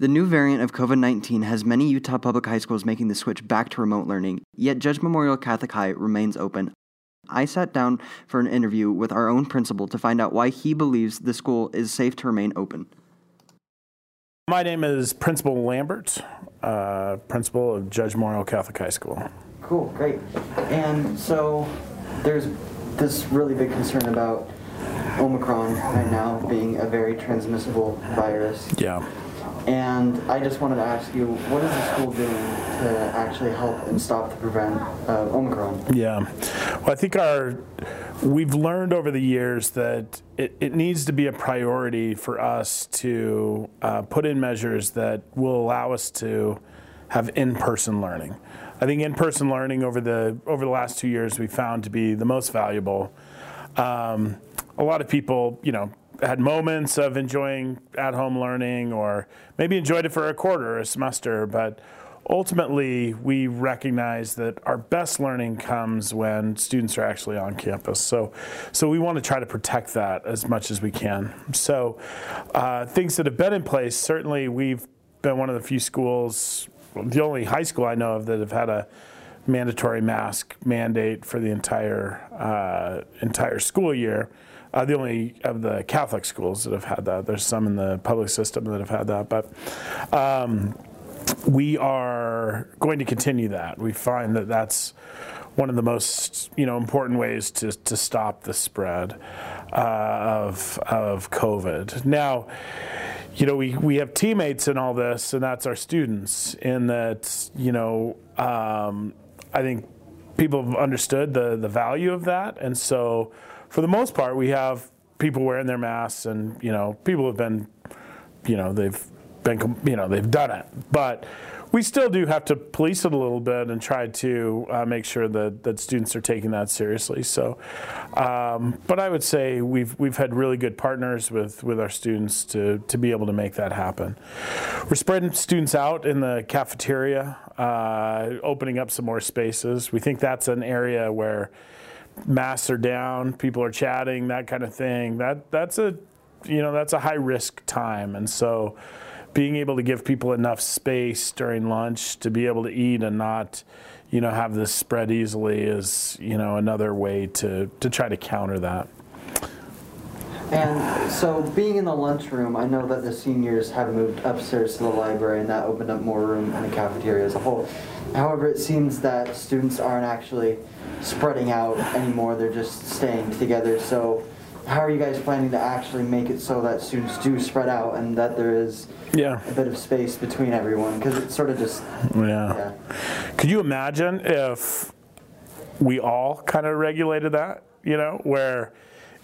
The new variant of COVID 19 has many Utah public high schools making the switch back to remote learning, yet Judge Memorial Catholic High remains open. I sat down for an interview with our own principal to find out why he believes the school is safe to remain open. My name is Principal Lambert, uh, principal of Judge Memorial Catholic High School. Cool, great. And so there's this really big concern about Omicron right now being a very transmissible virus. Yeah. And I just wanted to ask you, what is the school doing to actually help and stop the prevent uh, Omicron? Yeah. Well, I think our we've learned over the years that it, it needs to be a priority for us to uh, put in measures that will allow us to have in-person learning. I think in-person learning over the over the last two years we found to be the most valuable. Um, a lot of people, you know, had moments of enjoying at-home learning, or maybe enjoyed it for a quarter or a semester, but ultimately we recognize that our best learning comes when students are actually on campus. So, so we want to try to protect that as much as we can. So, uh, things that have been in place, certainly we've been one of the few schools, the only high school I know of that have had a mandatory mask mandate for the entire uh, entire school year. Uh, the only of the Catholic schools that have had that. There's some in the public system that have had that, but um, we are going to continue that. We find that that's one of the most you know important ways to, to stop the spread uh, of of COVID. Now, you know we, we have teammates in all this, and that's our students. In that you know um, I think people have understood the the value of that, and so for the most part, we have people wearing their masks, and you know, people have been, you know, they've been, you know, they've done it, but we still do have to police it a little bit and try to uh, make sure that, that students are taking that seriously. So, um, but I would say we've we've had really good partners with, with our students to to be able to make that happen. We're spreading students out in the cafeteria, uh, opening up some more spaces. We think that's an area where masks are down, people are chatting, that kind of thing. That that's a you know that's a high risk time, and so being able to give people enough space during lunch to be able to eat and not you know have this spread easily is you know another way to to try to counter that. And so, being in the lunchroom, I know that the seniors have moved upstairs to the library, and that opened up more room in the cafeteria as a whole. However, it seems that students aren't actually spreading out anymore, they're just staying together. So, how are you guys planning to actually make it so that students do spread out and that there is Yeah. a bit of space between everyone? Because it's sort of just, Yeah. yeah. Could you imagine if we all kind of regulated that, you know, where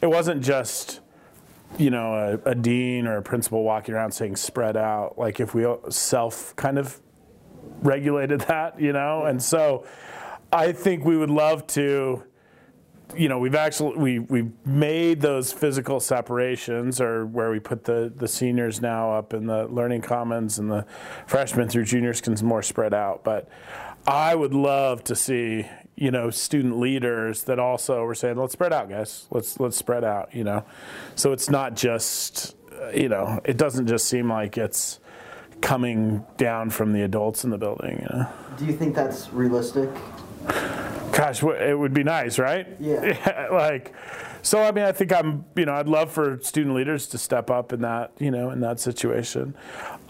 it wasn't just, you know, a, a dean or a principal walking around saying spread out, like if we self kind of regulated that, you know? And so I think we would love to you know we've actually we we've made those physical separations or where we put the the seniors now up in the learning commons and the freshmen through juniors can more spread out. But i would love to see you know student leaders that also were saying let's spread out guys. Let's let's spread out you know? So it's not just uh, you know it doesn't just seem like it's coming down from the adults in the building you know? Do you think that's realistic? Gosh, it would be nice, right? Yeah. like, so I mean, I think I'm, you know, I'd love for student leaders to step up in that, you know, in that situation.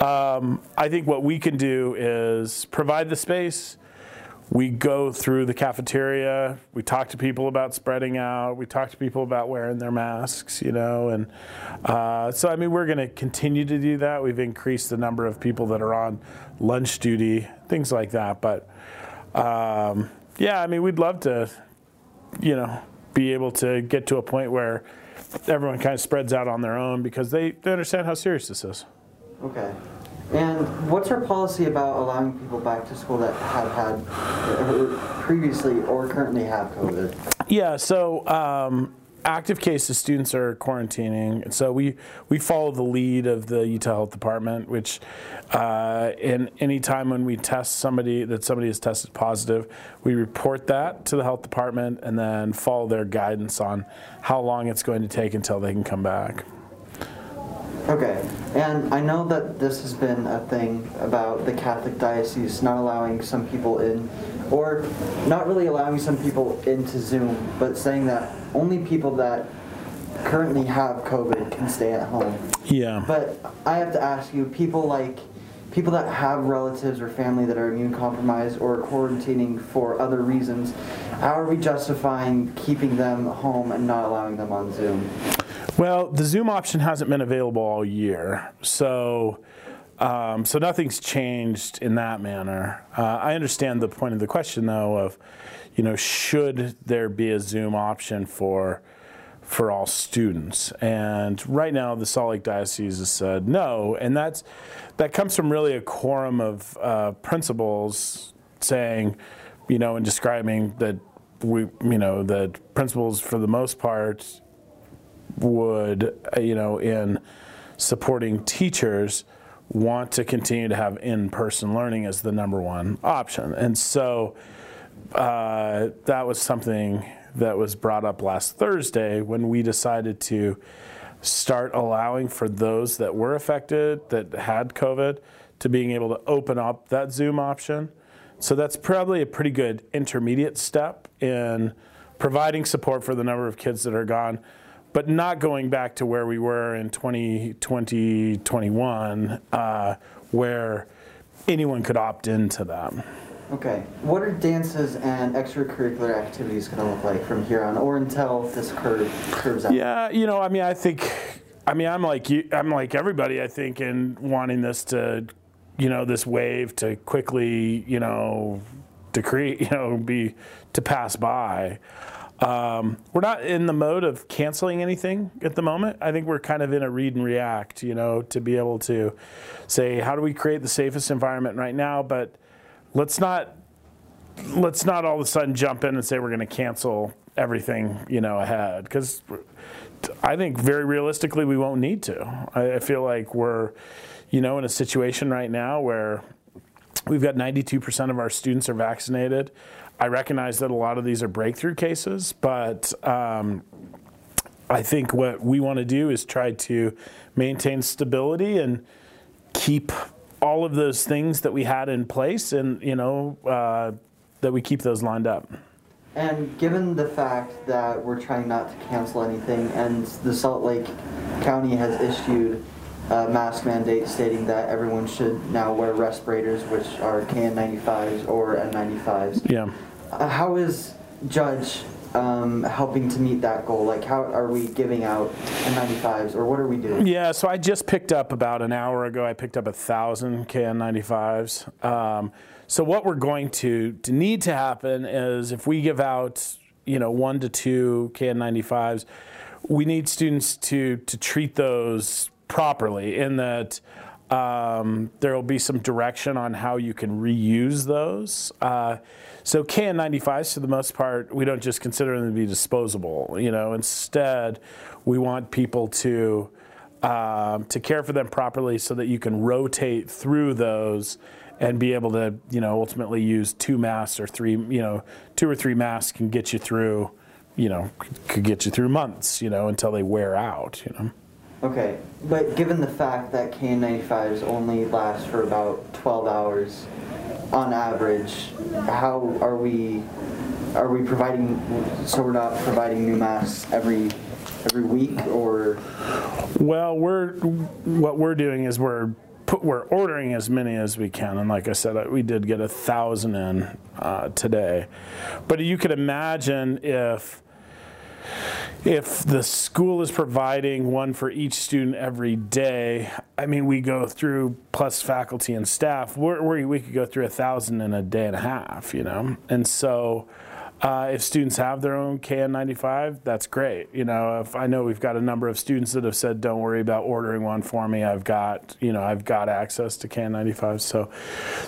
Um, I think what we can do is provide the space. We go through the cafeteria. We talk to people about spreading out. We talk to people about wearing their masks, you know, and uh, so I mean, we're going to continue to do that. We've increased the number of people that are on lunch duty, things like that, but. Um, yeah, I mean, we'd love to, you know, be able to get to a point where everyone kind of spreads out on their own because they, they understand how serious this is. Okay. And what's our policy about allowing people back to school that have had previously or currently have COVID? Yeah, so um, active cases, students are quarantining. So we, we follow the lead of the Utah Health Department, which uh, in any time when we test somebody that somebody has tested positive, we report that to the health department and then follow their guidance on how long it's going to take until they can come back. Okay, and I know that this has been a thing about the Catholic diocese not allowing some people in, or not really allowing some people into Zoom, but saying that only people that currently have COVID can stay at home. Yeah. But I have to ask you, people like people that have relatives or family that are immune compromised or quarantining for other reasons, how are we justifying keeping them home and not allowing them on Zoom? Well, the Zoom option hasn't been available all year, so um, so nothing's changed in that manner. Uh, I understand the point of the question, though, of you know, should there be a Zoom option for for all students? And right now, the Salt Lake Diocese has said no, and that's that comes from really a quorum of uh, principals saying, you know, and describing that we, you know, that principals for the most part would, uh, you know, in supporting teachers, want to continue to have in-person learning as the number one option. And so uh, that was something that was brought up last Thursday when we decided to start allowing for those that were affected, that had COVID, to being able to open up that Zoom option. So that's probably a pretty good intermediate step in providing support for the number of kids that are gone but not going back to where we were in 2020, 21, uh, where anyone could opt into that. Okay. What are dances and extracurricular activities going to look like from here on, or until this curve curves out? Yeah, you know, I mean, I think, I mean, I'm like you, I'm like everybody, I think, in wanting this to, you know, this wave to quickly, you know, decree, you know, be to pass by. Um, we're not in the mode of canceling anything at the moment. I think we're kind of in a read and react, you know, to be able to say how do we create the safest environment right now, but let's not let's not all of a sudden jump in and say we're going to cancel everything, you know, ahead because I think very realistically we won't need to. I, I feel like we're, you know, in a situation right now where we've got 92% of our students are vaccinated. I recognize that a lot of these are breakthrough cases, but um, I think what we want to do is try to maintain stability and keep all of those things that we had in place, and you know uh, that we keep those lined up. And given the fact that we're trying not to cancel anything, and the Salt Lake County has issued a mask mandate stating that everyone should now wear respirators, which are KN95s or N95s. Yeah. Uh, how is Judge um, helping to meet that goal? Like, how are we giving out N95s, or what are we doing? Yeah, so I just picked up about an hour ago. I picked up a thousand KN95s. Um, so what we're going to, to need to happen is if we give out, you know, one to two KN95s, we need students to to treat those properly in that um, there will be some direction on how you can reuse those. Uh, so KN95s, for the most part, we don't just consider them to be disposable. You know, instead, we want people to um, to care for them properly so that you can rotate through those and be able to, you know, ultimately use two masks or three, you know, two or three masks can get you through, you know, could get you through months, you know, until they wear out, you know. Okay, but given the fact that KN95s only last for about 12 hours on average, how are we are we providing so we're not providing new masks every every week or Well, we're what we're doing is we're put, we're ordering as many as we can, and like I said, we did get a thousand in uh, today. But you could imagine if if the school is providing one for each student every day, I mean, we go through plus faculty and staff. We're, we could go through a thousand in a day and a half, you know, and so. Uh, if students have their own KN95, that's great. You know, if I know we've got a number of students that have said, "Don't worry about ordering one for me. I've got, you know, I've got access to KN95." So,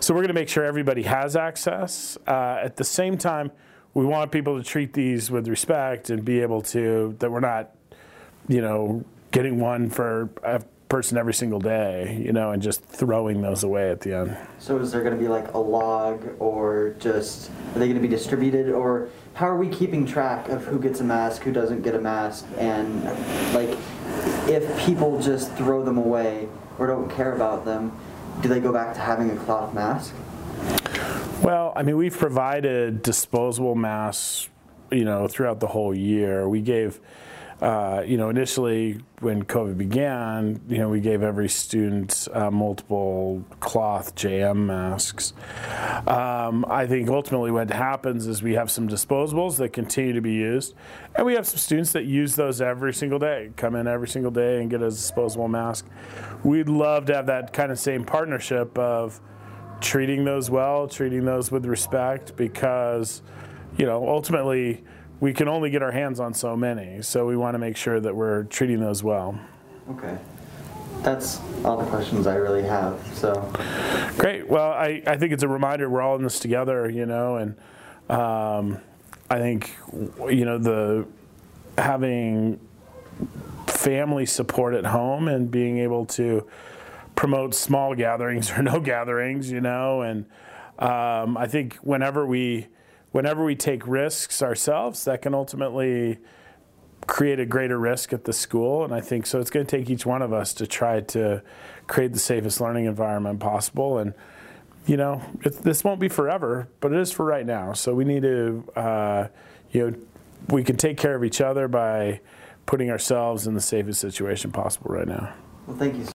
so we're going to make sure everybody has access. Uh, at the same time, we want people to treat these with respect and be able to that we're not, you know, getting one for a person every single day, you know, and just throwing those away at the end. So is there going to be like a log or just are they going to be distributed or how are we keeping track of who gets a mask, who doesn't get a mask and like if people just throw them away or don't care about them, do they go back to having a cloth mask? Well, I mean, we've provided disposable masks, you know, throughout the whole year. We gave, uh, you know, initially when COVID began, you know, we gave every student uh, multiple cloth JM masks. Um, I think ultimately what happens is we have some disposables that continue to be used, and we have some students that use those every single day, come in every single day and get a disposable mask. We'd love to have that kind of same partnership of treating those well, treating those with respect, because, you know, ultimately we can only get our hands on so many. So we want to make sure that we're treating those well. Okay. That's all the questions I really have. So, Great. Well, I, I think it's a reminder we're all in this together, you know, and um, I think, you know, the having family support at home and being able to promote small gatherings or no gatherings, you know, and um, I think whenever we whenever we take risks ourselves, that can ultimately create a greater risk at the school. And I think so. It's going to take each one of us to try to create the safest learning environment possible. And you know, it, this won't be forever, but it is for right now. So we need to, uh, you know, we can take care of each other by putting ourselves in the safest situation possible right now. well, thank you.